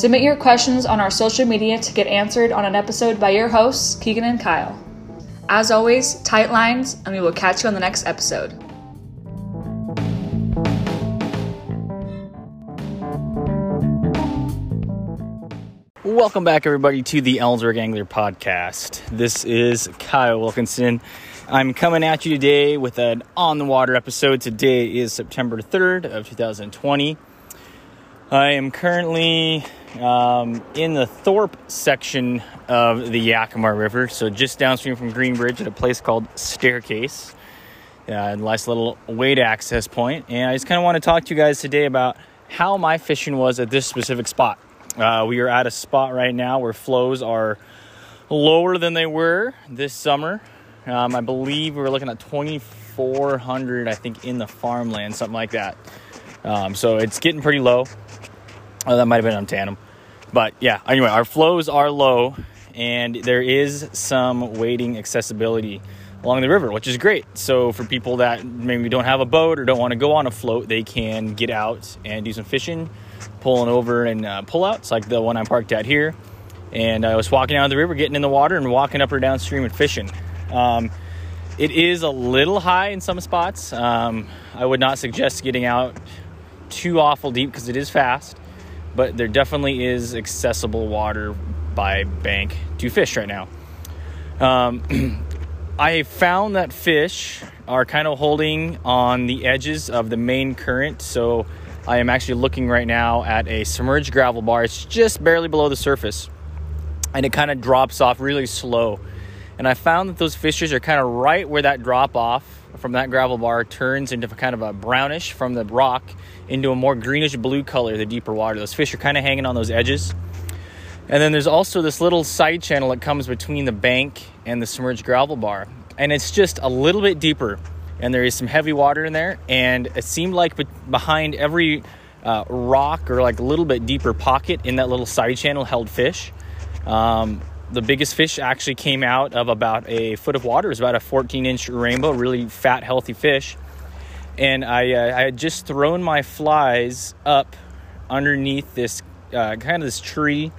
Submit your questions on our social media to get answered on an episode by your hosts, Keegan and Kyle. As always, tight lines, and we will catch you on the next episode. Welcome back, everybody, to the Ellensburg Angler Podcast. This is Kyle Wilkinson. I'm coming at you today with an on the water episode. Today is September 3rd of 2020. I am currently um, in the Thorpe section of the Yakima River, so just downstream from Greenbridge at a place called Staircase. Uh, nice little wade access point. and I just kind of want to talk to you guys today about how my fishing was at this specific spot. Uh, we are at a spot right now where flows are lower than they were this summer. Um, I believe we were looking at 2,400, I think, in the farmland, something like that. Um, so it's getting pretty low. Oh, that might have been Umtanum. But yeah, anyway, our flows are low and there is some wading accessibility along the river, which is great. So for people that maybe don't have a boat or don't want to go on a float, they can get out and do some fishing, pulling over and uh, pullouts like the one I'm parked at here. And I was walking down the river, getting in the water, and walking up or downstream and fishing. Um, it is a little high in some spots. Um, I would not suggest getting out too awful deep because it is fast but there definitely is accessible water by bank to fish right now. Um, I found that fish are kind of holding on the edges of the main current, so I am actually looking right now at a submerged gravel bar. It's just barely below the surface, and it kind of drops off really slow. And I found that those fishes are kind of right where that drop off from that gravel bar turns into kind of a brownish from the rock into a more greenish blue color the deeper water. Those fish are kind of hanging on those edges. And then there's also this little side channel that comes between the bank and the submerged gravel bar. And it's just a little bit deeper. And there is some heavy water in there. And it seemed like behind every uh, rock or like a little bit deeper pocket in that little side channel held fish. Um, the biggest fish actually came out of about a foot of water. It was about a 14 inch rainbow, really fat, healthy fish. And I, uh, I had just thrown my flies up underneath this uh, kind of this tree,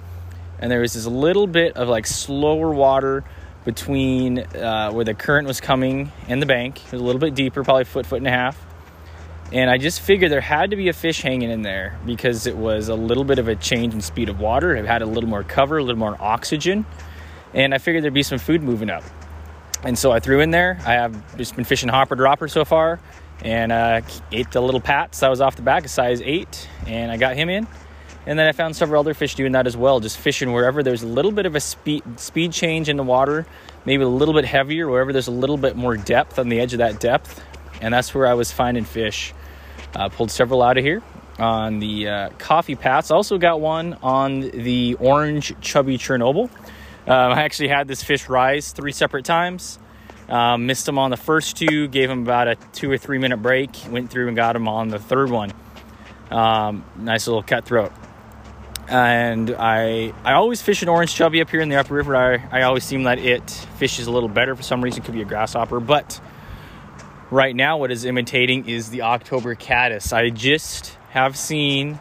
and there was this little bit of like slower water between uh, where the current was coming and the bank. It was a little bit deeper, probably foot, foot and a half. And I just figured there had to be a fish hanging in there because it was a little bit of a change in speed of water. It had a little more cover, a little more oxygen. And I figured there'd be some food moving up. And so I threw in there. I have just been fishing hopper dropper so far and uh, ate the little pats that was off the back, a size 8, and I got him in. And then I found several other fish doing that as well, just fishing wherever there's a little bit of a speed speed change in the water, maybe a little bit heavier, wherever there's a little bit more depth on the edge of that depth. And that's where I was finding fish. Uh, pulled several out of here on the uh, coffee pats. Also got one on the orange chubby Chernobyl. Um, I actually had this fish rise three separate times. Um, missed him on the first two, gave him about a two or three minute break, went through and got him on the third one. Um, nice little cutthroat. And I I always fish an orange chubby up here in the upper river. I, I always seem that it fishes a little better for some reason. Could be a grasshopper, but right now what is imitating is the October caddis. I just have seen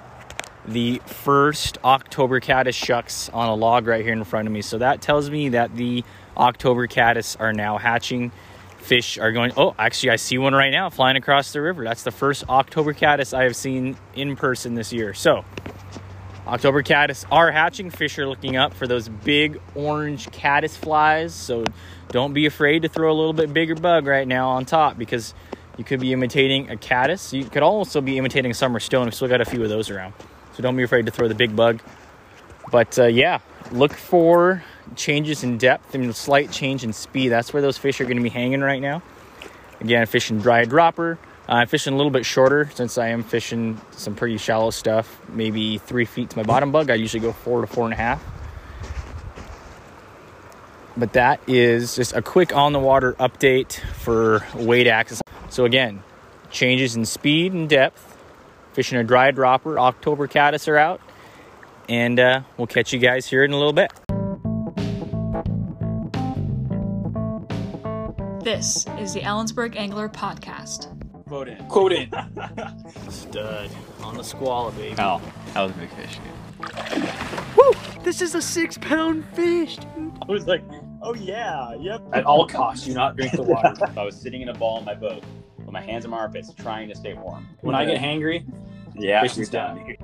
the first October caddis shucks on a log right here in front of me. So that tells me that the October caddis are now hatching. Fish are going, oh, actually, I see one right now flying across the river. That's the first October caddis I have seen in person this year. So, October caddis are hatching. Fish are looking up for those big orange caddis flies. So, don't be afraid to throw a little bit bigger bug right now on top because you could be imitating a caddis. You could also be imitating a summer stone. We've still got a few of those around. So don't be afraid to throw the big bug. But uh, yeah, look for changes in depth and slight change in speed. That's where those fish are going to be hanging right now. Again, fishing dry dropper. Uh, I'm fishing a little bit shorter since I am fishing some pretty shallow stuff, maybe three feet to my bottom bug. I usually go four to four and a half but that is just a quick on the water update for weight access. So again, changes in speed and depth. Fishing a dry dropper, October caddis are out, and uh, we'll catch you guys here in a little bit. This is the Ellensburg Angler Podcast. Quote in. Quote in. stud on the squalla, baby. Oh, that was a big fish. Woo! This is a six pound fish, dude. I was like, oh yeah, yep. At all costs, do not drink the water. I was sitting in a ball in my boat with my hands in my armpits trying to stay warm. When I get hangry, Yeah, fishing's done.